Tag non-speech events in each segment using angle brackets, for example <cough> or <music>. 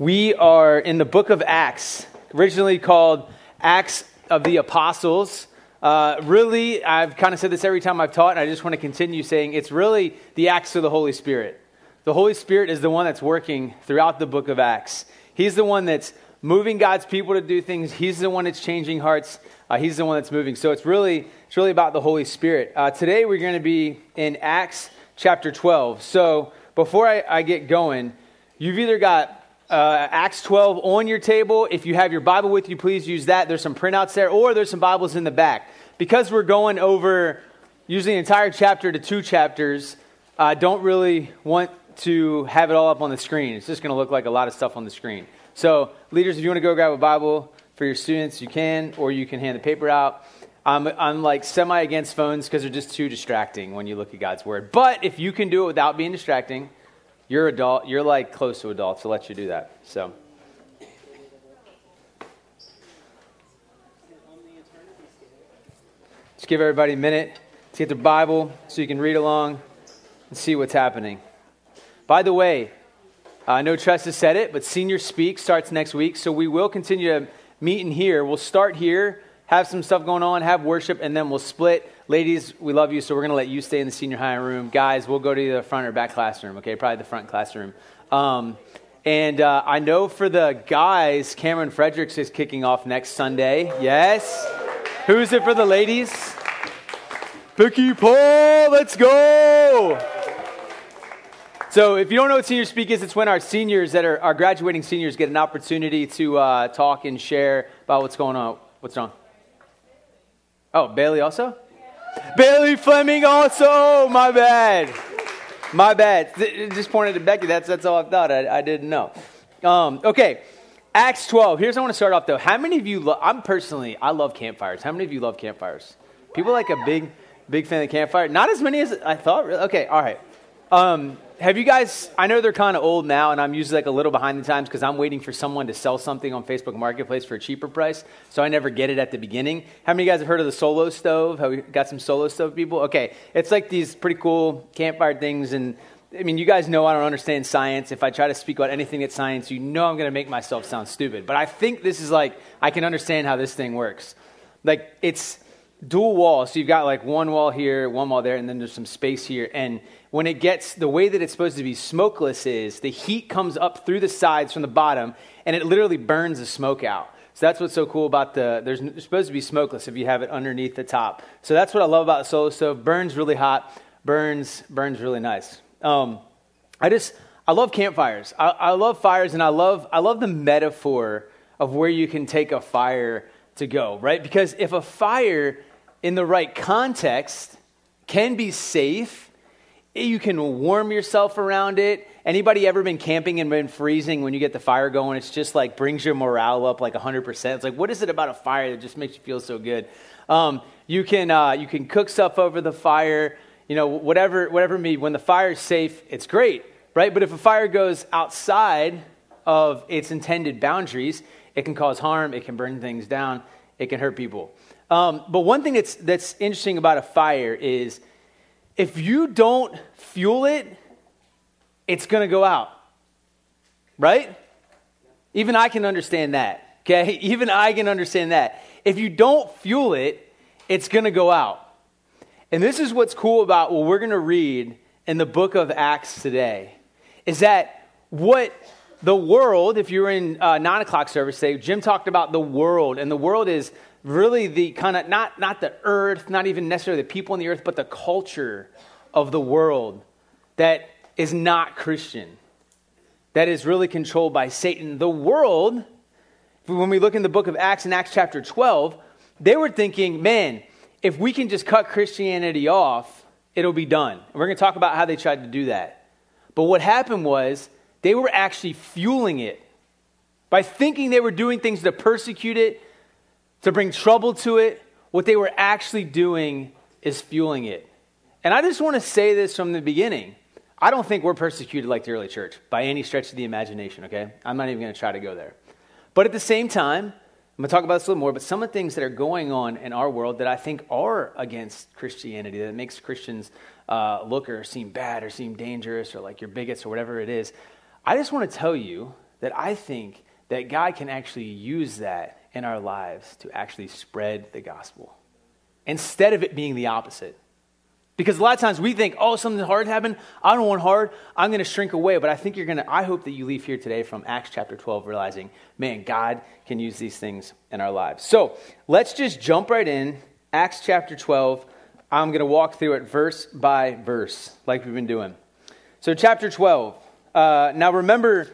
We are in the book of Acts, originally called Acts of the Apostles. Uh, really, I've kind of said this every time I've taught, and I just want to continue saying it's really the Acts of the Holy Spirit. The Holy Spirit is the one that's working throughout the book of Acts. He's the one that's moving God's people to do things. He's the one that's changing hearts. Uh, he's the one that's moving. So it's really, it's really about the Holy Spirit. Uh, today we're going to be in Acts chapter 12. So before I, I get going, you've either got uh, Acts 12 on your table. If you have your Bible with you, please use that. There's some printouts there, or there's some Bibles in the back. Because we're going over usually an entire chapter to two chapters, I don't really want to have it all up on the screen. It's just going to look like a lot of stuff on the screen. So, leaders, if you want to go grab a Bible for your students, you can, or you can hand the paper out. I'm, I'm like semi against phones because they're just too distracting when you look at God's Word. But if you can do it without being distracting, you're adult. You're like close to adults, so let you do that. So. Just give everybody a minute to get their Bible so you can read along and see what's happening. By the way, uh, I know Tress has said it, but Senior Speak starts next week, so we will continue to meet in here. We'll start here, have some stuff going on, have worship, and then we'll split Ladies, we love you, so we're going to let you stay in the senior high room. Guys, we'll go to the front or back classroom, okay? Probably the front classroom. Um, and uh, I know for the guys, Cameron Fredericks is kicking off next Sunday. Yes. Who's it for the ladies? Vicky Paul, let's go. So, if you don't know what Senior Speak is, it's when our seniors that are our graduating seniors get an opportunity to uh, talk and share about what's going on. What's wrong? Oh, Bailey also? Bailey Fleming also. My bad. My bad. Just pointed to Becky. That's, that's all I thought. I, I didn't know. Um, okay. Acts 12. Here's I want to start off though. How many of you, lo- I'm personally, I love campfires. How many of you love campfires? People like a big, big fan of campfire? Not as many as I thought. Okay. All right. Um, have you guys i know they're kind of old now and i'm usually like a little behind the times because i'm waiting for someone to sell something on facebook marketplace for a cheaper price so i never get it at the beginning. How many of you guys have heard of the solo stove? Have we got some solo stove people? Okay it's like these pretty cool campfire things and i mean you guys know i don't understand science. If i try to speak about anything that's science you know i'm going to make myself sound stupid but i think this is like i can understand how this thing works. Like it's dual walls so you've got like one wall here one wall there and then there's some space here and when it gets the way that it's supposed to be smokeless is the heat comes up through the sides from the bottom and it literally burns the smoke out. So that's what's so cool about the, there's supposed to be smokeless if you have it underneath the top. So that's what I love about the solo stove. Burns really hot, burns, burns really nice. Um, I just, I love campfires. I, I love fires and I love, I love the metaphor of where you can take a fire to go, right? Because if a fire in the right context can be safe you can warm yourself around it. Anybody ever been camping and been freezing when you get the fire going? It's just like brings your morale up like 100%. It's like, what is it about a fire that just makes you feel so good? Um, you, can, uh, you can cook stuff over the fire, you know, whatever, whatever me. When the fire is safe, it's great, right? But if a fire goes outside of its intended boundaries, it can cause harm, it can burn things down, it can hurt people. Um, but one thing that's, that's interesting about a fire is if you don't fuel it, it's going to go out. Right? Even I can understand that. Okay? <laughs> Even I can understand that. If you don't fuel it, it's going to go out. And this is what's cool about what we're going to read in the book of Acts today is that what the world, if you're in uh, nine o'clock service today, Jim talked about the world, and the world is really the kind of not, not the earth, not even necessarily the people on the earth, but the culture of the world that is not Christian, that is really controlled by Satan. The world, when we look in the book of Acts in Acts chapter 12, they were thinking, man, if we can just cut Christianity off, it'll be done. And we're going to talk about how they tried to do that. But what happened was they were actually fueling it by thinking they were doing things to persecute it, to bring trouble to it, what they were actually doing is fueling it. And I just want to say this from the beginning. I don't think we're persecuted like the early church by any stretch of the imagination, okay? I'm not even going to try to go there. But at the same time, I'm going to talk about this a little more, but some of the things that are going on in our world that I think are against Christianity, that makes Christians uh, look or seem bad or seem dangerous or like you're bigots or whatever it is, I just want to tell you that I think that God can actually use that in our lives to actually spread the gospel instead of it being the opposite. Because a lot of times we think, oh, something hard happened. I don't want hard. I'm going to shrink away. But I think you're going to, I hope that you leave here today from Acts chapter 12 realizing, man, God can use these things in our lives. So let's just jump right in. Acts chapter 12. I'm going to walk through it verse by verse, like we've been doing. So, chapter 12. Uh, now, remember,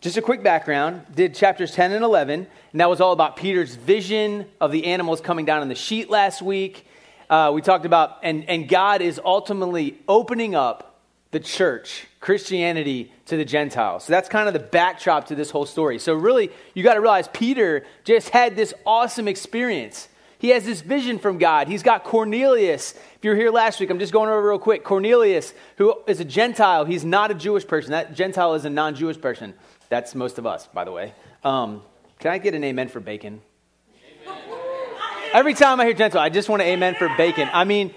just a quick background, did chapters 10 and 11, and that was all about Peter's vision of the animals coming down in the sheet last week. Uh, we talked about, and, and God is ultimately opening up the church, Christianity, to the Gentiles. So that's kind of the backdrop to this whole story. So, really, you got to realize Peter just had this awesome experience. He has this vision from God. He's got Cornelius. If you were here last week, I'm just going over real quick. Cornelius, who is a Gentile, he's not a Jewish person. That Gentile is a non Jewish person. That's most of us, by the way. Um, can I get an amen for bacon? Every time I hear Gentile, I just want to amen for bacon. I mean,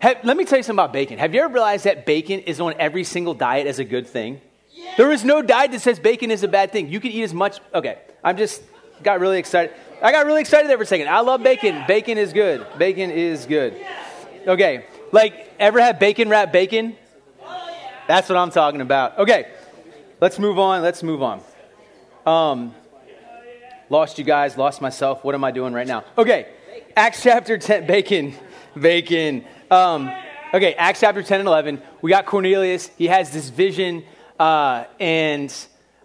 have, let me tell you something about bacon. Have you ever realized that bacon is on every single diet as a good thing? There is no diet that says bacon is a bad thing. You can eat as much. Okay, I'm just got really excited. I got really excited there for a second. I love bacon. Bacon is good. Bacon is good. Okay, like ever had bacon wrap bacon? That's what I'm talking about. Okay, Let's move on. Let's move on. Um, lost you guys, lost myself. What am I doing right now? Okay, Acts chapter 10, <laughs> bacon, bacon. Um, okay, Acts chapter 10 and 11. We got Cornelius. He has this vision. Uh, and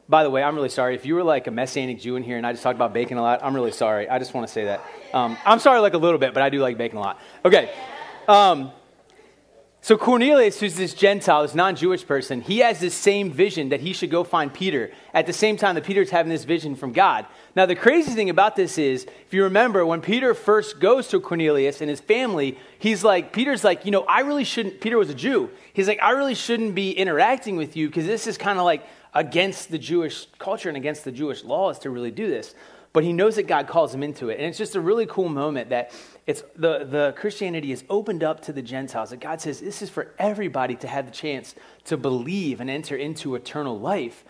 by the way, I'm really sorry. If you were like a Messianic Jew in here and I just talked about bacon a lot, I'm really sorry. I just want to say that. Um, I'm sorry like a little bit, but I do like bacon a lot. Okay. Um, so Cornelius, who's this Gentile, this non-Jewish person, he has this same vision that he should go find Peter. At the same time that Peter's having this vision from God. Now, the crazy thing about this is, if you remember, when Peter first goes to Cornelius and his family, he's like, Peter's like, you know, I really shouldn't, Peter was a Jew. He's like, I really shouldn't be interacting with you because this is kind of like against the Jewish culture and against the Jewish laws to really do this but he knows that God calls him into it. And it's just a really cool moment that it's the, the Christianity is opened up to the Gentiles. That God says this is for everybody to have the chance to believe and enter into eternal life.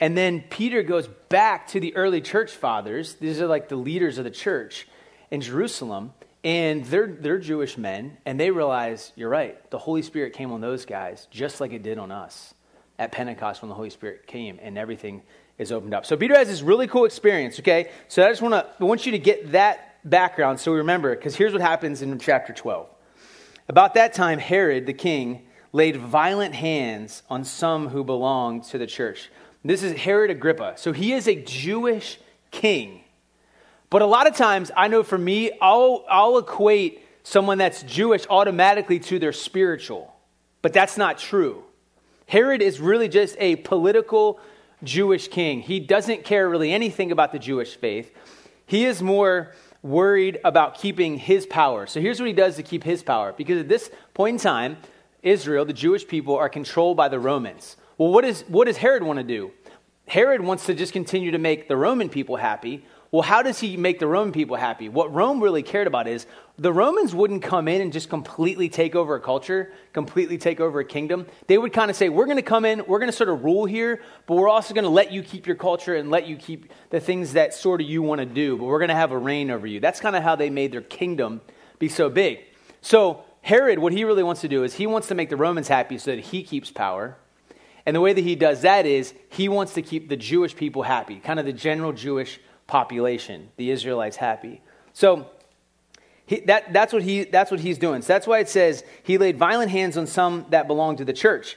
And then Peter goes back to the early church fathers. These are like the leaders of the church in Jerusalem. And they're, they're Jewish men, and they realize, you're right, the Holy Spirit came on those guys just like it did on us at Pentecost when the Holy Spirit came and everything is opened up. So Peter has this really cool experience, okay? So I just want to I want you to get that background so we remember because here's what happens in chapter 12. About that time Herod the king laid violent hands on some who belonged to the church. This is Herod Agrippa. So he is a Jewish king. But a lot of times I know for me I'll I'll equate someone that's Jewish automatically to their spiritual. But that's not true. Herod is really just a political Jewish king. He doesn't care really anything about the Jewish faith. He is more worried about keeping his power. So here's what he does to keep his power. Because at this point in time, Israel, the Jewish people, are controlled by the Romans. Well, what, is, what does Herod want to do? Herod wants to just continue to make the Roman people happy well, how does he make the Roman people happy? What Rome really cared about is the Romans wouldn't come in and just completely take over a culture, completely take over a kingdom. They would kind of say, We're going to come in, we're going to sort of rule here, but we're also going to let you keep your culture and let you keep the things that sort of you want to do, but we're going to have a reign over you. That's kind of how they made their kingdom be so big. So, Herod, what he really wants to do is he wants to make the Romans happy so that he keeps power. And the way that he does that is he wants to keep the Jewish people happy, kind of the general Jewish population, the Israelites happy. So he, that, that's, what he, that's what he's doing. So that's why it says he laid violent hands on some that belonged to the church.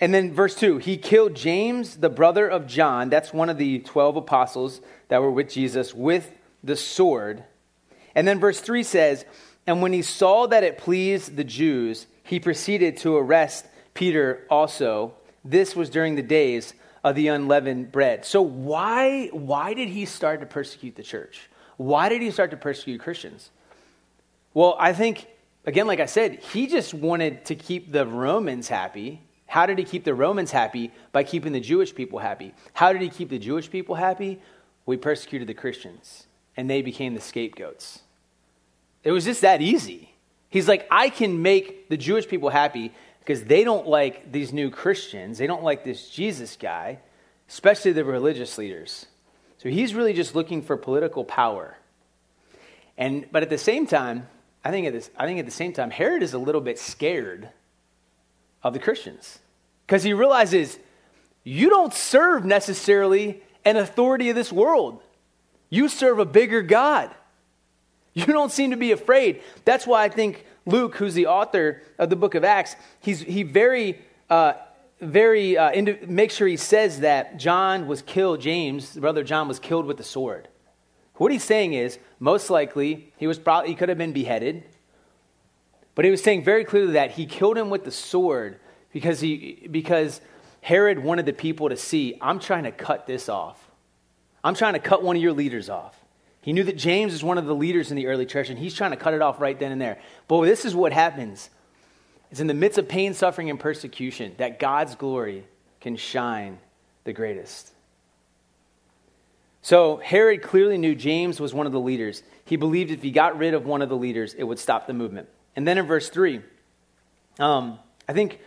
And then verse 2 he killed James, the brother of John. That's one of the 12 apostles that were with Jesus with the sword. And then verse 3 says, And when he saw that it pleased the Jews, he proceeded to arrest Peter also. This was during the days of the unleavened bread. So why why did he start to persecute the church? Why did he start to persecute Christians? Well, I think again like I said, he just wanted to keep the Romans happy. How did he keep the Romans happy? By keeping the Jewish people happy. How did he keep the Jewish people happy? We persecuted the Christians and they became the scapegoats. It was just that easy. He's like, I can make the Jewish people happy because they don't like these new Christians. They don't like this Jesus guy. especially the religious leaders. So he's really just looking for political power. And, but at the same time, I think, at this, I think at the same time, Herod is a little bit scared of the Christians because he realizes you don't serve necessarily an authority of this world. You serve a bigger God. You don't seem to be afraid. That's why I think Luke, who's the author of the book of Acts, he's, he very, uh, very, uh, into, make sure he says that John was killed, James, brother John, was killed with the sword. What he's saying is, most likely, he, was probably, he could have been beheaded. But he was saying very clearly that he killed him with the sword because, he, because Herod wanted the people to see, I'm trying to cut this off. I'm trying to cut one of your leaders off. He knew that James was one of the leaders in the early church, and he's trying to cut it off right then and there. But this is what happens. It's in the midst of pain, suffering, and persecution that God's glory can shine the greatest. So Herod clearly knew James was one of the leaders. He believed if he got rid of one of the leaders, it would stop the movement. And then in verse 3, um, I think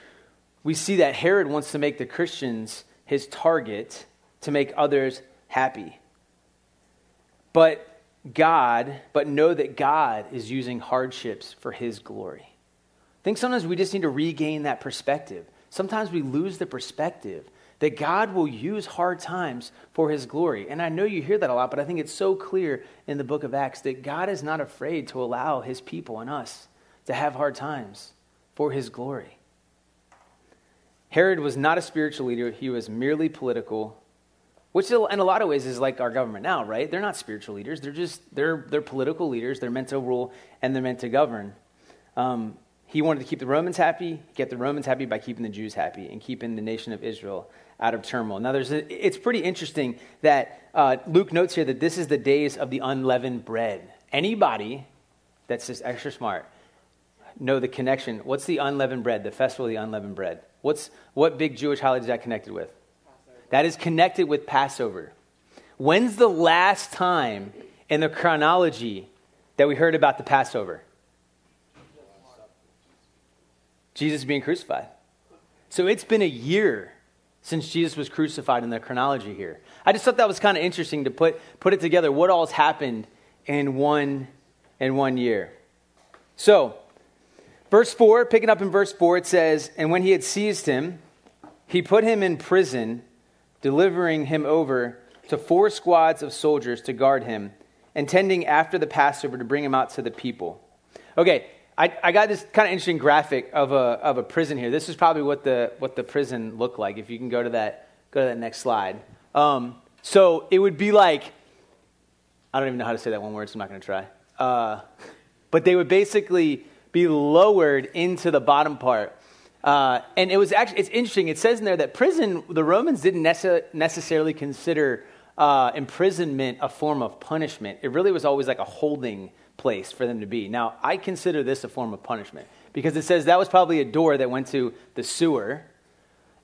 we see that Herod wants to make the Christians his target to make others happy. But God, but know that God is using hardships for his glory. I think sometimes we just need to regain that perspective. Sometimes we lose the perspective that God will use hard times for his glory. And I know you hear that a lot, but I think it's so clear in the book of Acts that God is not afraid to allow his people and us to have hard times for his glory. Herod was not a spiritual leader, he was merely political, which in a lot of ways is like our government now, right? They're not spiritual leaders, they're just they're they're political leaders, they're meant to rule and they're meant to govern. Um, he wanted to keep the Romans happy, get the Romans happy by keeping the Jews happy and keeping the nation of Israel out of turmoil. Now, there's a, it's pretty interesting that uh, Luke notes here that this is the days of the unleavened bread. Anybody that's just extra smart know the connection. What's the unleavened bread, the festival of the unleavened bread? What's, what big Jewish holiday is that connected with? Passover. That is connected with Passover. When's the last time in the chronology that we heard about the Passover? Jesus being crucified. So it's been a year since Jesus was crucified in the chronology here. I just thought that was kind of interesting to put, put it together, what all's happened in one, in one year. So, verse 4, picking up in verse 4, it says, And when he had seized him, he put him in prison, delivering him over to four squads of soldiers to guard him, intending after the Passover to bring him out to the people. Okay, I, I got this kind of interesting graphic of a, of a prison here. This is probably what the, what the prison looked like. If you can go to that, go to that next slide. Um, so it would be like, I don't even know how to say that one word, so I'm not going to try. Uh, but they would basically be lowered into the bottom part. Uh, and it was actually, it's interesting. It says in there that prison, the Romans didn't necessarily consider uh, imprisonment a form of punishment. It really was always like a holding place for them to be. Now, I consider this a form of punishment because it says that was probably a door that went to the sewer,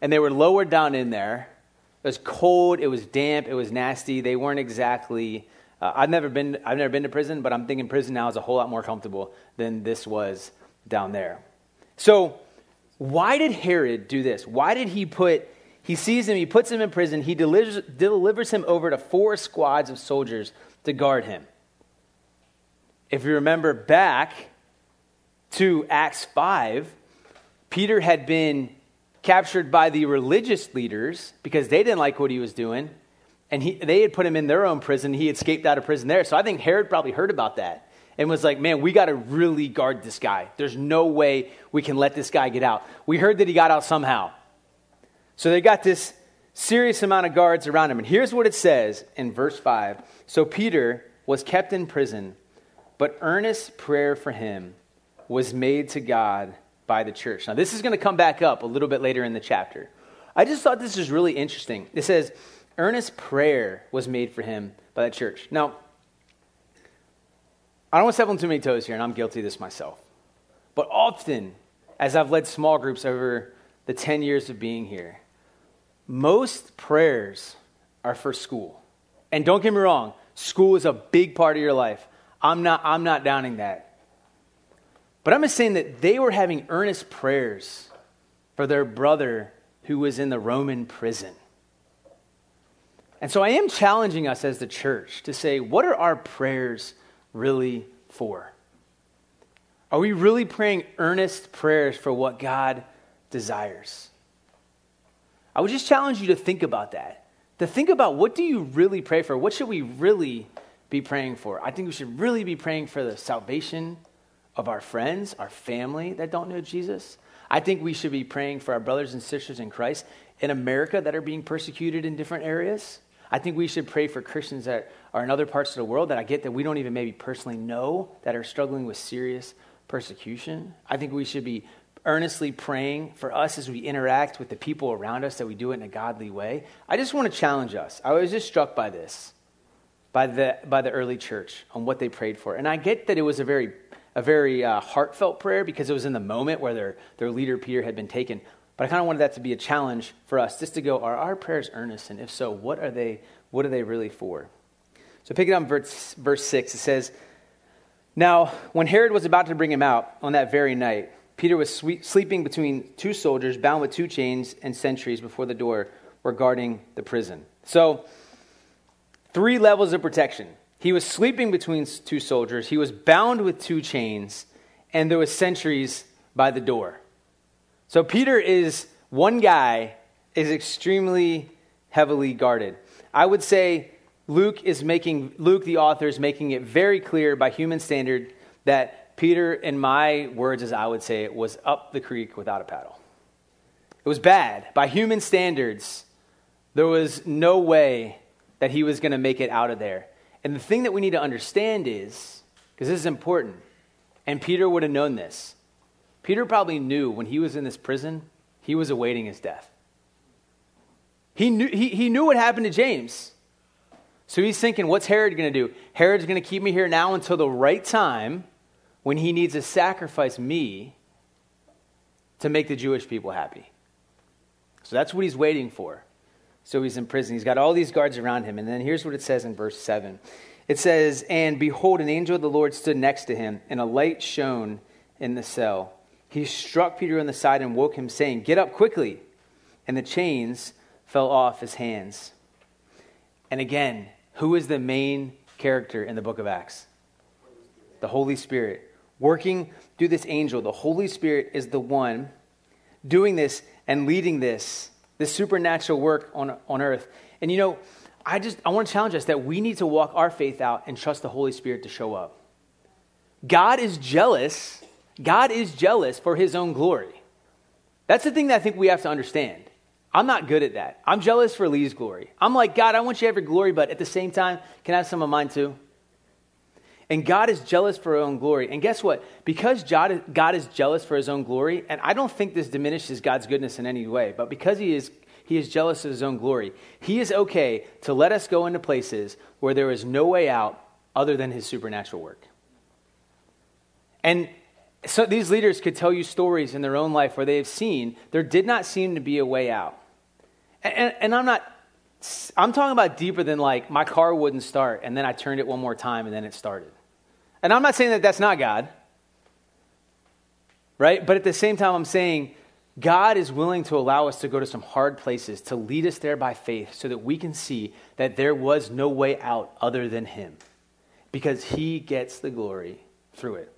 and they were lowered down in there. It was cold, it was damp, it was nasty. They weren't exactly. Uh, I've never been. I've never been to prison, but I'm thinking prison now is a whole lot more comfortable than this was down there. So, why did Herod do this? Why did he put? He sees him, he puts him in prison, he delivers, delivers him over to four squads of soldiers to guard him if you remember back to Acts 5, Peter had been captured by the religious leaders because they didn't like what he was doing. And he, they had put him in their own prison. He escaped out of prison there. So I think Herod probably heard about that and was like, man, we got to really guard this guy. There's no way we can let this guy get out. We heard that he got out somehow. So they got this serious amount of guards around him. And here's what it says in verse 5 So Peter was kept in prison but earnest prayer for him was made to God by the church. Now, this is going to come back up a little bit later in the chapter. I just thought this was really interesting. It says, earnest prayer was made for him by the church. Now, I don't want to step on too many toes here, and I'm guilty of this myself. But often, as I've led small groups over the 10 years of being here, most prayers are for school. And don't get me wrong, school is a big part of your life. I'm not, I'm not downing that. But I'm just saying that they were having earnest prayers for their brother who was in the Roman prison. And so I am challenging us as the church to say, what are our prayers really for? Are we really praying earnest prayers for what God desires? I would just challenge you to think about that. To think about what do you really pray for? What should we really be praying for? I think we should really be praying for the salvation of our friends, our family that don't know Jesus. I think we should be praying for our brothers and sisters in Christ in America that are being persecuted in different areas. I think we should pray for Christians that are in other parts of the world that I get that we don't even maybe personally know that are struggling with serious persecution. I think we should be earnestly praying for us as we interact with the people around us that we do it in a godly way. I just want to challenge us. I was just struck by this, by the, by the early church, on what they prayed for. And I get that it was a very, a very uh, heartfelt prayer because it was in the moment where their, their leader, Peter, had been taken. But I kind of wanted that to be a challenge for us, just to go, are our prayers earnest? And if so, what are they, what are they really for? So pick it up verse, verse 6. It says, Now, when Herod was about to bring him out on that very night, Peter was sleeping between two soldiers, bound with two chains and sentries before the door were guarding the prison. So, three levels of protection. He was sleeping between two soldiers, he was bound with two chains, and there was sentries by the door. So, Peter is one guy is extremely heavily guarded. I would say Luke is making Luke the author is making it very clear by human standard that Peter, in my words, as I would say it, was up the creek without a paddle. It was bad. By human standards, there was no way that he was going to make it out of there. And the thing that we need to understand is, because this is important, and Peter would have known this, Peter probably knew when he was in this prison, he was awaiting his death. He knew, he, he knew what happened to James. So he's thinking, what's Herod going to do? Herod's going to keep me here now until the right time when he needs to sacrifice me to make the Jewish people happy. So that's what he's waiting for. So he's in prison. He's got all these guards around him. And then here's what it says in verse 7 it says, And behold, an angel of the Lord stood next to him, and a light shone in the cell. He struck Peter on the side and woke him, saying, Get up quickly. And the chains fell off his hands. And again, who is the main character in the book of Acts? The Holy Spirit working through this angel. The Holy Spirit is the one doing this and leading this, this supernatural work on, on earth. And you know, I just I want to challenge us that we need to walk our faith out and trust the Holy Spirit to show up. God is jealous. God is jealous for his own glory. That's the thing that I think we have to understand. I'm not good at that. I'm jealous for Lee's glory. I'm like, God, I want you to have your glory, but at the same time, can I have some of mine too? And God is jealous for his own glory. And guess what? Because God is jealous for his own glory, and I don't think this diminishes God's goodness in any way, but because he is, he is jealous of his own glory, he is okay to let us go into places where there is no way out other than his supernatural work. And so these leaders could tell you stories in their own life where they have seen there did not seem to be a way out. And, and, and I'm not I'm talking about deeper than like my car wouldn't start and then I turned it one more time and then it started. And I'm not saying that that's not God, right? But at the same time, I'm saying God is willing to allow us to go to some hard places to lead us there by faith so that we can see that there was no way out other than Him because He gets the glory through it.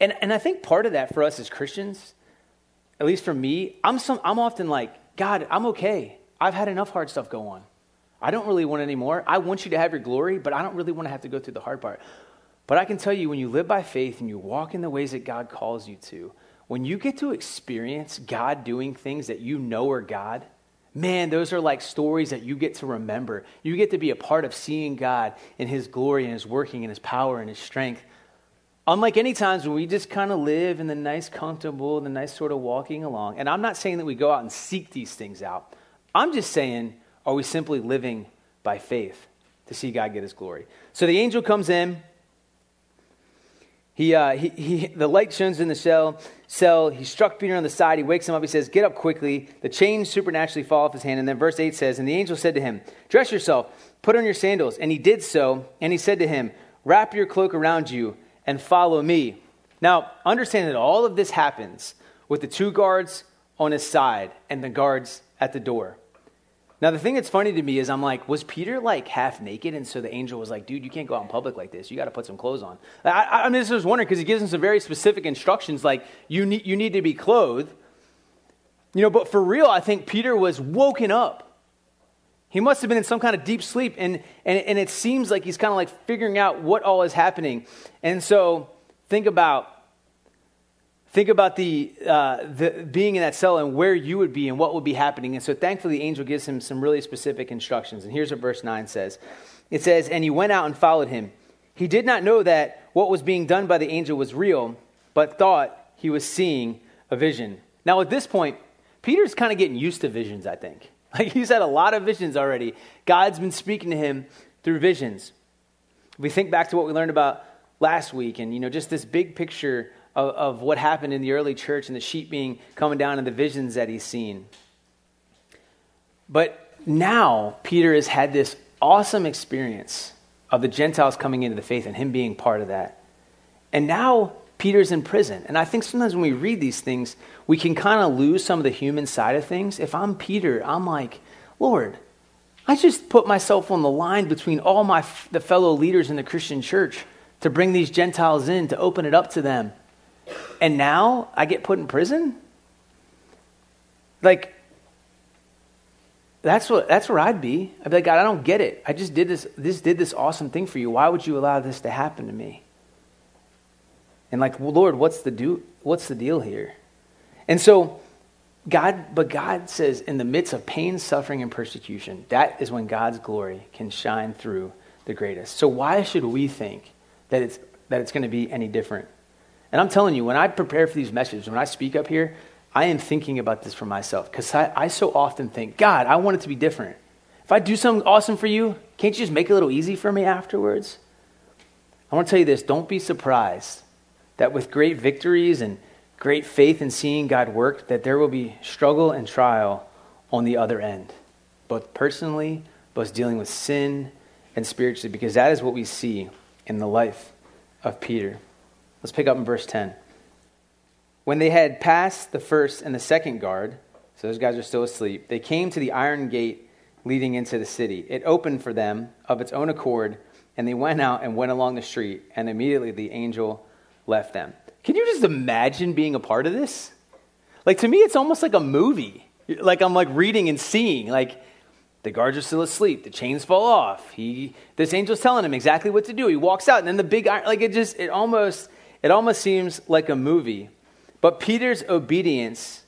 And, and I think part of that for us as Christians, at least for me, I'm, some, I'm often like, God, I'm okay. I've had enough hard stuff go on. I don't really want any more. I want you to have your glory, but I don't really want to have to go through the hard part. But I can tell you, when you live by faith and you walk in the ways that God calls you to, when you get to experience God doing things that you know are God, man, those are like stories that you get to remember. You get to be a part of seeing God in His glory and His working and His power and His strength. Unlike any times when we just kind of live in the nice, comfortable, the nice sort of walking along. And I'm not saying that we go out and seek these things out. I'm just saying, are we simply living by faith to see God get His glory? So the angel comes in. He, uh, he, he, the light shines in the cell, cell. He struck Peter on the side. He wakes him up. He says, Get up quickly. The chains supernaturally fall off his hand. And then verse 8 says, And the angel said to him, Dress yourself, put on your sandals. And he did so. And he said to him, Wrap your cloak around you and follow me. Now, understand that all of this happens with the two guards on his side and the guards at the door. Now, the thing that's funny to me is I'm like, was Peter like half naked? And so the angel was like, dude, you can't go out in public like this. You got to put some clothes on. I, I mean, this was wondering because he gives him some very specific instructions like, you need, you need to be clothed. You know, but for real, I think Peter was woken up. He must have been in some kind of deep sleep. And, and, and it seems like he's kind of like figuring out what all is happening. And so think about Think about the, uh, the being in that cell and where you would be and what would be happening. And so thankfully, the angel gives him some really specific instructions. And here's what verse 9 says It says, And he went out and followed him. He did not know that what was being done by the angel was real, but thought he was seeing a vision. Now, at this point, Peter's kind of getting used to visions, I think. <laughs> Like he's had a lot of visions already. God's been speaking to him through visions. we think back to what we learned about last week and you know just this big picture of, of what happened in the early church and the sheep being coming down and the visions that he's seen. But now Peter has had this awesome experience of the Gentiles coming into the faith and him being part of that. And now Peter's in prison. And I think sometimes when we read these things, we can kind of lose some of the human side of things. If I'm Peter, I'm like, Lord, I just put myself on the line between all my the fellow leaders in the Christian church to bring these Gentiles in, to open it up to them and now I get put in prison? Like, that's what that's where I'd be. I'd be like, God, I don't get it. I just did this this did this awesome thing for you. Why would you allow this to happen to me? And like, well, Lord, what's the do what's the deal here? And so God, but God says in the midst of pain, suffering, and persecution, that is when God's glory can shine through the greatest. So why should we think that it's that it's going to be any different? And I'm telling you, when I prepare for these messages, when I speak up here, I am thinking about this for myself because I, I so often think, God, I want it to be different. If I do something awesome for you, can't you just make it a little easy for me afterwards? I want to tell you this don't be surprised that with great victories and great faith in seeing God work, that there will be struggle and trial on the other end, both personally, both dealing with sin and spiritually, because that is what we see in the life of Peter. Let's pick up in verse 10. When they had passed the first and the second guard, so those guys are still asleep, they came to the iron gate leading into the city. It opened for them of its own accord, and they went out and went along the street, and immediately the angel left them. Can you just imagine being a part of this? Like to me, it's almost like a movie. Like I'm like reading and seeing. Like the guards are still asleep. The chains fall off. He, this angel's telling him exactly what to do. He walks out, and then the big iron, like it just, it almost it almost seems like a movie. But Peter's obedience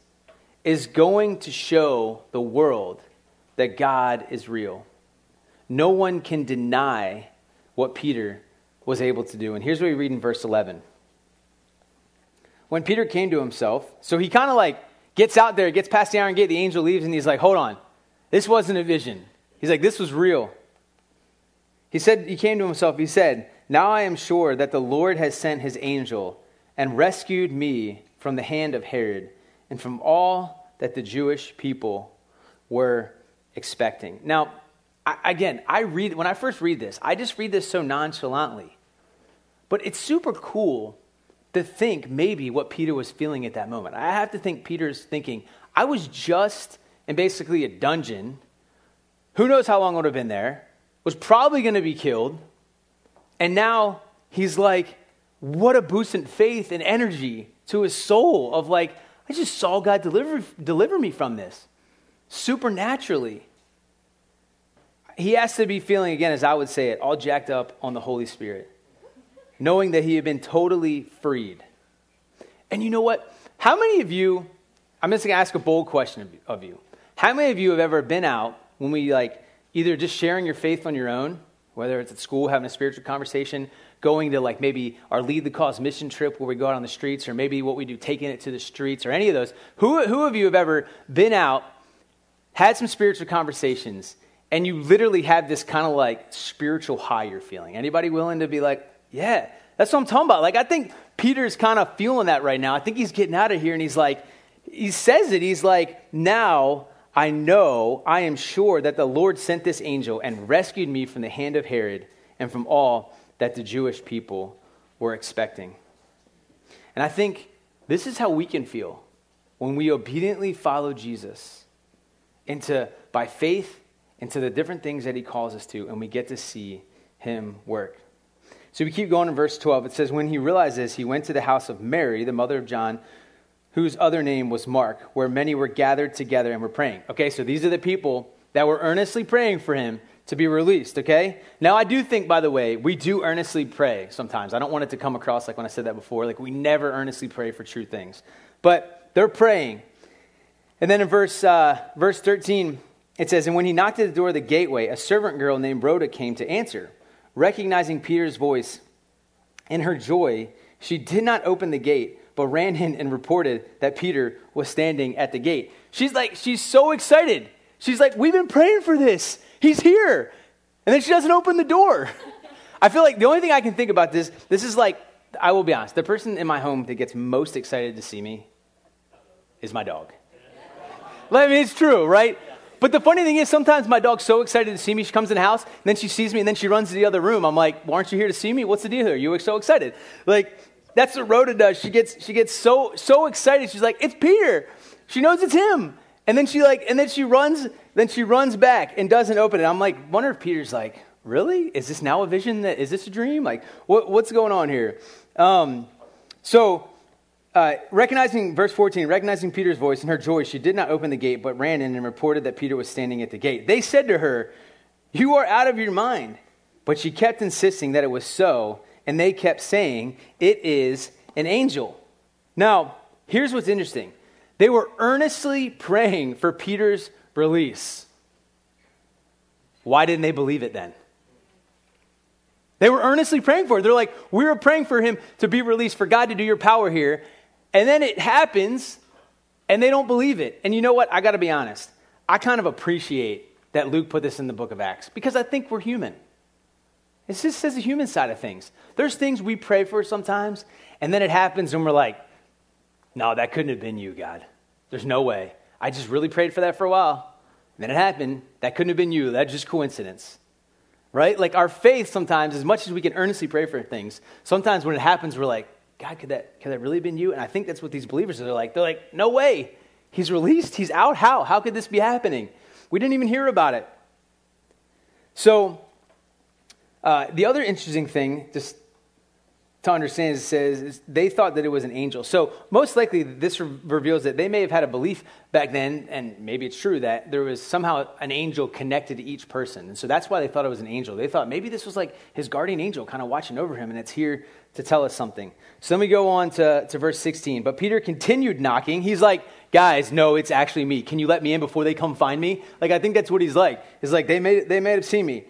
is going to show the world that God is real. No one can deny what Peter was able to do. And here's what we read in verse 11. When Peter came to himself, so he kind of like gets out there, gets past the iron gate, the angel leaves, and he's like, hold on, this wasn't a vision. He's like, this was real. He said, he came to himself, he said, now I am sure that the Lord has sent his angel and rescued me from the hand of Herod and from all that the Jewish people were expecting. Now, I, again, I read when I first read this, I just read this so nonchalantly. But it's super cool to think maybe what Peter was feeling at that moment. I have to think Peter's thinking, I was just in basically a dungeon. Who knows how long I would have been there? Was probably going to be killed and now he's like, what a boost in faith and energy to his soul of like, I just saw God deliver, deliver me from this supernaturally. He has to be feeling, again, as I would say it, all jacked up on the Holy Spirit, knowing that he had been totally freed. And you know what? How many of you, I'm just going to ask a bold question of you. How many of you have ever been out when we like either just sharing your faith on your own whether it's at school having a spiritual conversation, going to like maybe our Lead the Cause mission trip where we go out on the streets, or maybe what we do, taking it to the streets, or any of those. Who, who of you have ever been out, had some spiritual conversations, and you literally have this kind of like spiritual high you're feeling? Anybody willing to be like, yeah, that's what I'm talking about? Like, I think Peter's kind of feeling that right now. I think he's getting out of here, and he's like, he says it, he's like, now I know, I am sure that the Lord sent this angel and rescued me from the hand of Herod and from all that the Jewish people were expecting. And I think this is how we can feel when we obediently follow Jesus into by faith into the different things that he calls us to, and we get to see him work. So we keep going in verse 12. It says, When he realized this, he went to the house of Mary, the mother of John, whose other name was Mark, where many were gathered together and were praying. Okay, so these are the people that were earnestly praying for him to be released, okay? Now, I do think, by the way, we do earnestly pray sometimes. I don't want it to come across like when I said that before, like we never earnestly pray for true things. But they're praying. And then in verse, uh, verse 13, it says, And when he knocked at the door of the gateway, a servant girl named Rhoda came to answer. Recognizing Peter's voice, in her joy, she did not open the gate, but ran in and reported that Peter was standing at the gate. She's like, she's so excited. She's like, We've been praying for this. He's here. And then she doesn't open the door. <laughs> I feel like the only thing I can think about this, this is like, I will be honest, the person in my home that gets most excited to see me is my dog. I mean, it's true, right? But the funny thing is, sometimes my dog's so excited to see me, she comes in the house, and then she sees me, and then she runs to the other room. I'm like, "Why aren't you here to see me? What's the deal here? You look so excited." Like, that's what Rhoda does. She gets she gets so so excited. She's like, "It's Peter." She knows it's him, and then she like, and then she runs, then she runs back and doesn't open it. I'm like, wonder if Peter's like, "Really? Is this now a vision? That is this a dream? Like, what, what's going on here?" Um, so uh, recognizing, verse 14, recognizing Peter's voice and her joy, she did not open the gate, but ran in and reported that Peter was standing at the gate. They said to her, You are out of your mind. But she kept insisting that it was so, and they kept saying, It is an angel. Now, here's what's interesting they were earnestly praying for Peter's release. Why didn't they believe it then? They were earnestly praying for it. They're like, we were praying for him to be released, for God to do your power here. And then it happens, and they don't believe it. And you know what? I got to be honest. I kind of appreciate that Luke put this in the book of Acts because I think we're human. It just says the human side of things. There's things we pray for sometimes, and then it happens, and we're like, no, that couldn't have been you, God. There's no way. I just really prayed for that for a while. And then it happened. That couldn't have been you. That's just coincidence. Right? Like our faith sometimes, as much as we can earnestly pray for things, sometimes when it happens, we're like, God, could that, could that really have been you? And I think that's what these believers are like. They're like, no way. He's released. He's out. How? How could this be happening? We didn't even hear about it. So, uh, the other interesting thing, just to understand, it says they thought that it was an angel. So, most likely, this re- reveals that they may have had a belief back then, and maybe it's true, that there was somehow an angel connected to each person. And so that's why they thought it was an angel. They thought maybe this was like his guardian angel kind of watching over him, and it's here to tell us something. So then we go on to, to verse 16. But Peter continued knocking. He's like, guys, no, it's actually me. Can you let me in before they come find me? Like, I think that's what he's like. He's like, they may, they may have seen me.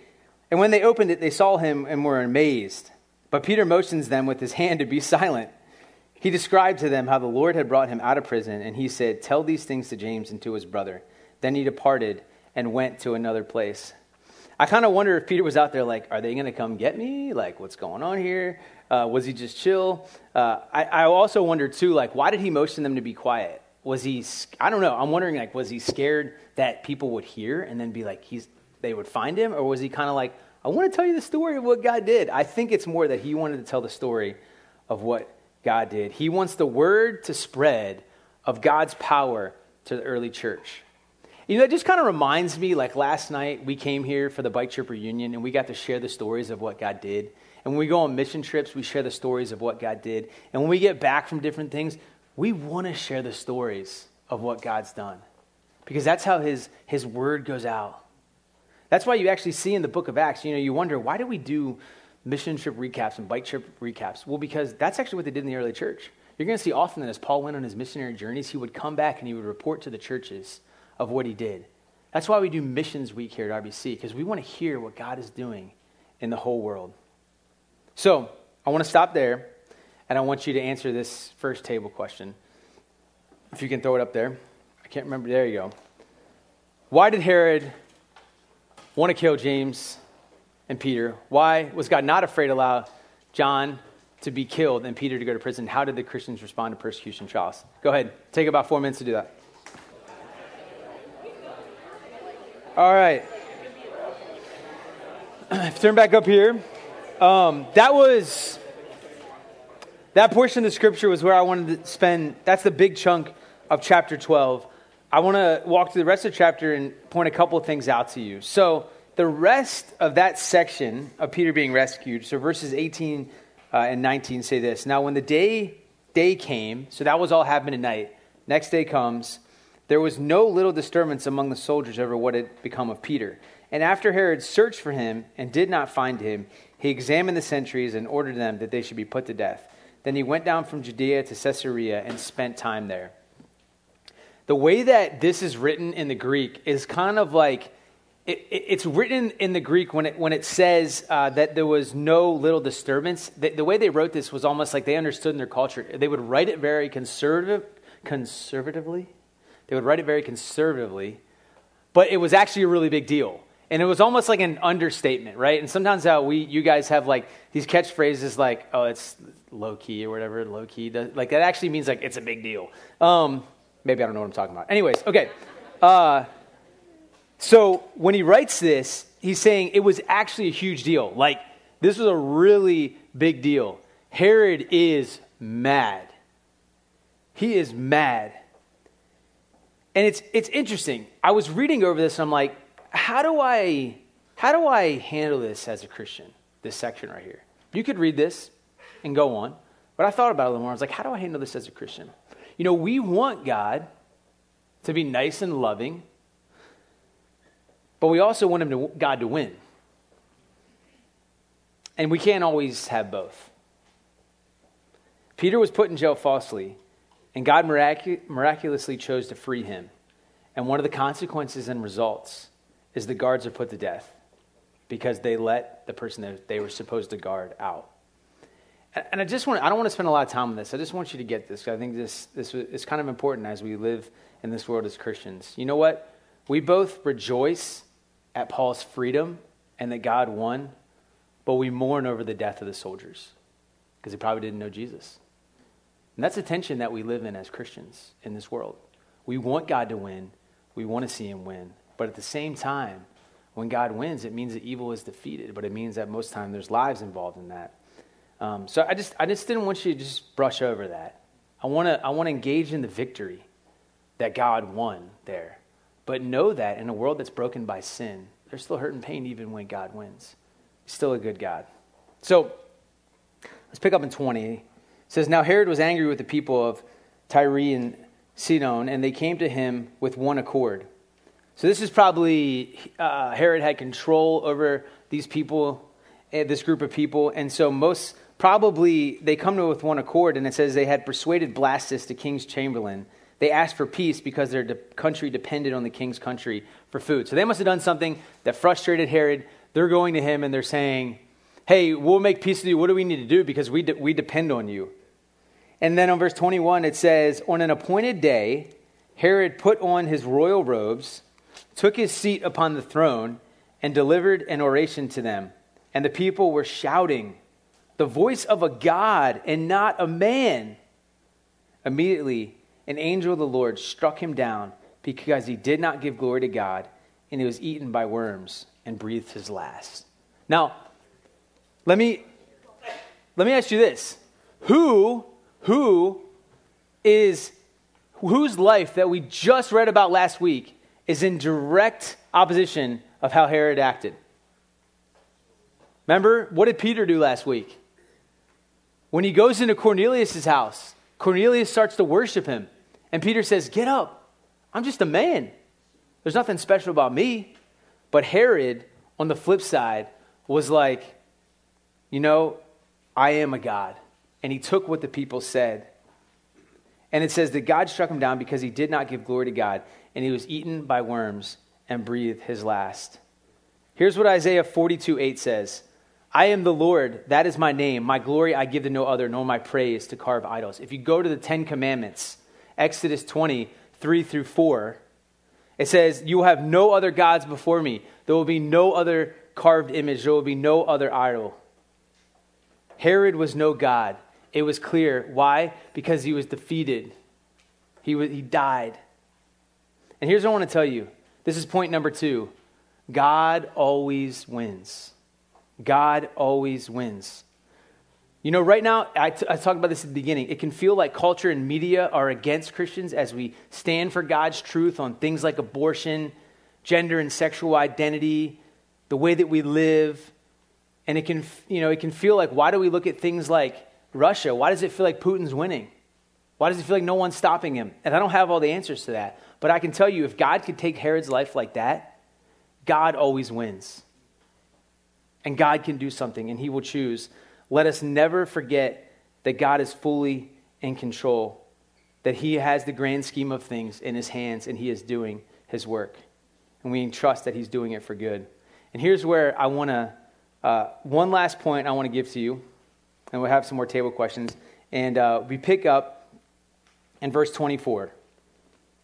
And when they opened it, they saw him and were amazed. But Peter motions them with his hand to be <laughs> silent. He described to them how the Lord had brought him out of prison, and he said, Tell these things to James and to his brother. Then he departed and went to another place. I kind of wonder if Peter was out there like, Are they going to come get me? Like, what's going on here? Uh, was he just chill? Uh, I, I also wonder too, like, why did he motion them to be quiet? Was he, I don't know, I'm wondering, like, was he scared that people would hear and then be like, he's, they would find him? Or was he kind of like, I want to tell you the story of what God did. I think it's more that he wanted to tell the story of what God did. He wants the word to spread of God's power to the early church. You know, that just kind of reminds me like last night we came here for the Bike Trip reunion and we got to share the stories of what God did. And when we go on mission trips, we share the stories of what God did. And when we get back from different things, we want to share the stories of what God's done because that's how his, his word goes out. That's why you actually see in the book of Acts, you know, you wonder, why do we do mission trip recaps and bike trip recaps? Well, because that's actually what they did in the early church. You're going to see often that as Paul went on his missionary journeys, he would come back and he would report to the churches of what he did. That's why we do Missions Week here at RBC, because we want to hear what God is doing in the whole world. So, I want to stop there, and I want you to answer this first table question. If you can throw it up there. I can't remember. There you go. Why did Herod want to kill James and Peter? Why was God not afraid to allow John to be killed and Peter to go to prison? How did the Christians respond to persecution trials? Go ahead. Take about four minutes to do that. All right. <clears throat> Turn back up here. Um, that was that portion of the scripture was where I wanted to spend. That's the big chunk of chapter 12. I want to walk through the rest of the chapter and point a couple of things out to you. So, the rest of that section of Peter being rescued, so verses 18 uh, and 19 say this Now, when the day, day came, so that was all happening at night, next day comes, there was no little disturbance among the soldiers over what had become of Peter. And after Herod searched for him and did not find him, he examined the sentries and ordered them that they should be put to death. Then he went down from Judea to Caesarea and spent time there. The way that this is written in the Greek is kind of like it, it, it's written in the Greek when it, when it says uh, that there was no little disturbance. The, the, way they wrote this was almost like they understood in their culture. They would write it very conservative, conservatively. They would write it very conservatively, but it was actually a really big deal. And it was almost like an understatement, right? And sometimes how we, you guys have like these catchphrases like, oh, it's low key or whatever, low key. Like that actually means like it's a big deal. Um, maybe I don't know what I'm talking about. Anyways, okay. Uh, so when he writes this, he's saying it was actually a huge deal. Like this was a really big deal. Herod is mad. He is mad. And it's, it's interesting. I was reading over this and I'm like, how do I how do I handle this as a Christian? This section right here. You could read this and go on, but I thought about it a little more. I was like, how do I handle this as a Christian? You know, we want God to be nice and loving, but we also want him to, God to win. And we can't always have both. Peter was put in jail falsely, and God miracu- miraculously chose to free him. And one of the consequences and results is the guards are put to death because they let the person that they were supposed to guard out. And I just want I don't want to spend a lot of time on this. I just want you to get this. I think this, this is kind of important as we live in this world as Christians. You know what? We both rejoice at Paul's freedom and that God won, but we mourn over the death of the soldiers because they probably didn't know Jesus. And that's a tension that we live in as Christians in this world. We want God to win, we want to see him win, but at the same time, when God wins, it means that evil is defeated, but it means that most time there's lives involved in that. Um, so I just, I just didn't want you to just brush over that. I want to I wanna engage in the victory that God won there. But know that in a world that's broken by sin, there's still hurt and pain even when God wins. He's still a good God. So let's pick up in 20. It says, Now Herod was angry with the people of Tyre and Sidon, and they came to him with one accord. So this is probably uh, Herod had control over these people, eh, this group of people, and so most probably they come to with one accord, and it says they had persuaded Blastus, the king's chamberlain. They asked for peace because their de- country depended on the king's country for food. So they must have done something that frustrated Herod. They're going to him and they're saying, "Hey, we'll make peace with you. What do we need to do because we de- we depend on you." And then on verse 21 it says, "On an appointed day, Herod put on his royal robes." took his seat upon the throne, and delivered an oration to them. And the people were shouting, The voice of a God and not a man. Immediately, an angel of the Lord struck him down because he did not give glory to God, and he was eaten by worms and breathed his last. Now, let me let me ask you this. Who who is whose life that we just read about last week is in direct opposition of how Herod acted. Remember, what did Peter do last week? When he goes into Cornelius' house, Cornelius starts to worship him. And Peter says, Get up. I'm just a man. There's nothing special about me. But Herod, on the flip side, was like, You know, I am a God. And he took what the people said. And it says that God struck him down because he did not give glory to God and he was eaten by worms and breathed his last. Here's what Isaiah 42 8 says I am the Lord, that is my name. My glory I give to no other, nor my praise to carve idols. If you go to the Ten Commandments, Exodus 20, 3 through 4, it says, You will have no other gods before me. There will be no other carved image. There will be no other idol. Herod was no God. It was clear. Why? Because he was defeated. He, was, he died. And here's what I want to tell you this is point number two God always wins. God always wins. You know, right now, I, t- I talked about this at the beginning. It can feel like culture and media are against Christians as we stand for God's truth on things like abortion, gender and sexual identity, the way that we live. And it can, you know, it can feel like, why do we look at things like Russia? Why does it feel like Putin's winning? Why does it feel like no one's stopping him? And I don't have all the answers to that. But I can tell you, if God could take Herod's life like that, God always wins. And God can do something, and he will choose. Let us never forget that God is fully in control, that he has the grand scheme of things in his hands, and he is doing his work. And we trust that he's doing it for good. And here's where I want to, uh, one last point I want to give to you, and we'll have some more table questions. And uh, we pick up in verse 24.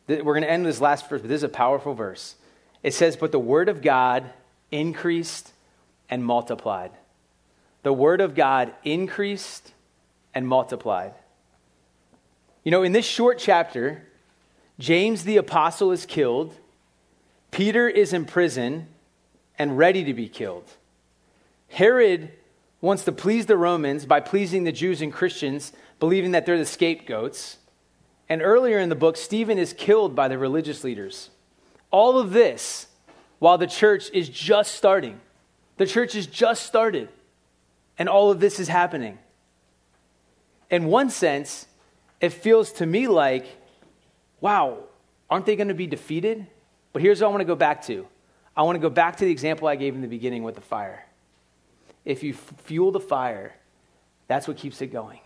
We're going to end this last verse, but this is a powerful verse. It says, But the word of God increased and multiplied. The word of God increased and multiplied. You know, in this short chapter, James the apostle is killed, Peter is in prison and ready to be killed. Herod wants to please the Romans by pleasing the Jews and Christians, believing that they're the scapegoats. And earlier in the book, Stephen is killed by the religious leaders. All of this while the church is just starting. The church has just started, and all of this is happening. In one sense, it feels to me like, wow, aren't they going to be defeated? But here's what I want to go back to I want to go back to the example I gave in the beginning with the fire. If you fuel the fire, that's what keeps it going.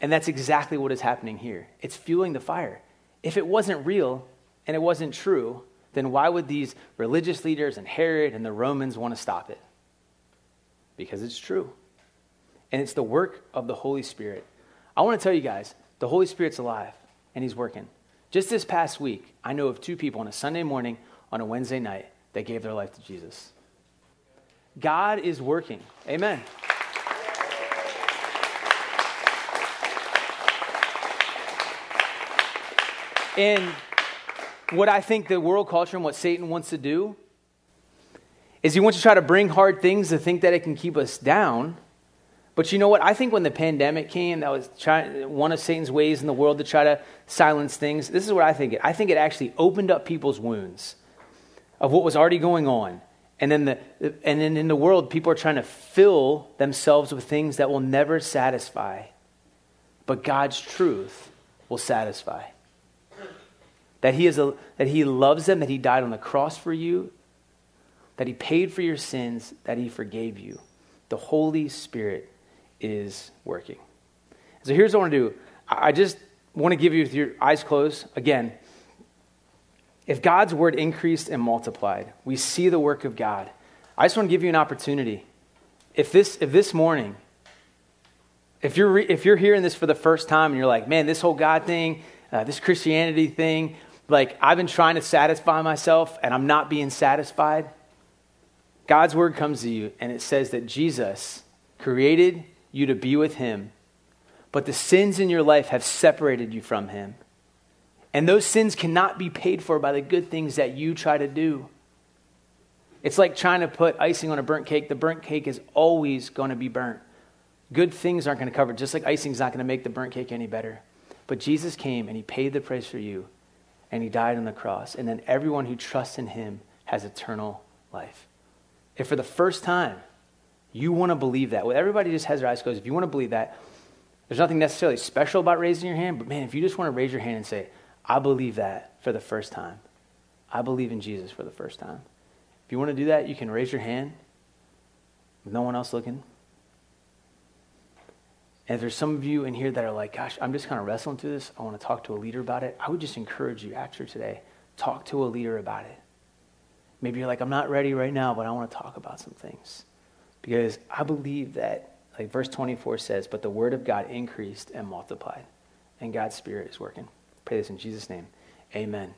And that's exactly what is happening here. It's fueling the fire. If it wasn't real and it wasn't true, then why would these religious leaders and Herod and the Romans want to stop it? Because it's true. And it's the work of the Holy Spirit. I want to tell you guys the Holy Spirit's alive and He's working. Just this past week, I know of two people on a Sunday morning, on a Wednesday night, that gave their life to Jesus. God is working. Amen. And what I think the world culture and what Satan wants to do is he wants to try to bring hard things to think that it can keep us down. But you know what? I think when the pandemic came, that was trying, one of Satan's ways in the world to try to silence things. This is what I think it. I think it actually opened up people's wounds of what was already going on. And then, the, and then in the world, people are trying to fill themselves with things that will never satisfy. But God's truth will satisfy that he, is a, that he loves them, that he died on the cross for you, that he paid for your sins, that he forgave you. The Holy Spirit is working. So here's what I want to do. I just want to give you, with your eyes closed, again, if God's word increased and multiplied, we see the work of God. I just want to give you an opportunity. If this, if this morning, if you're, re, if you're hearing this for the first time and you're like, man, this whole God thing, uh, this Christianity thing, like I've been trying to satisfy myself and I'm not being satisfied, God's word comes to you and it says that Jesus created you to be with him, but the sins in your life have separated you from him. And those sins cannot be paid for by the good things that you try to do. It's like trying to put icing on a burnt cake. The burnt cake is always going to be burnt. Good things aren't going to cover it, just like icing is not going to make the burnt cake any better. But Jesus came and he paid the price for you and he died on the cross. And then everyone who trusts in him has eternal life. If for the first time you want to believe that, well, everybody just has their eyes closed. If you want to believe that, there's nothing necessarily special about raising your hand, but man, if you just want to raise your hand and say, I believe that for the first time, I believe in Jesus for the first time. If you want to do that, you can raise your hand with no one else looking. And if there's some of you in here that are like, gosh, I'm just kind of wrestling through this, I want to talk to a leader about it, I would just encourage you after today, talk to a leader about it. Maybe you're like, I'm not ready right now, but I want to talk about some things. Because I believe that, like verse 24 says, but the word of God increased and multiplied, and God's Spirit is working. Pray this in Jesus' name. Amen.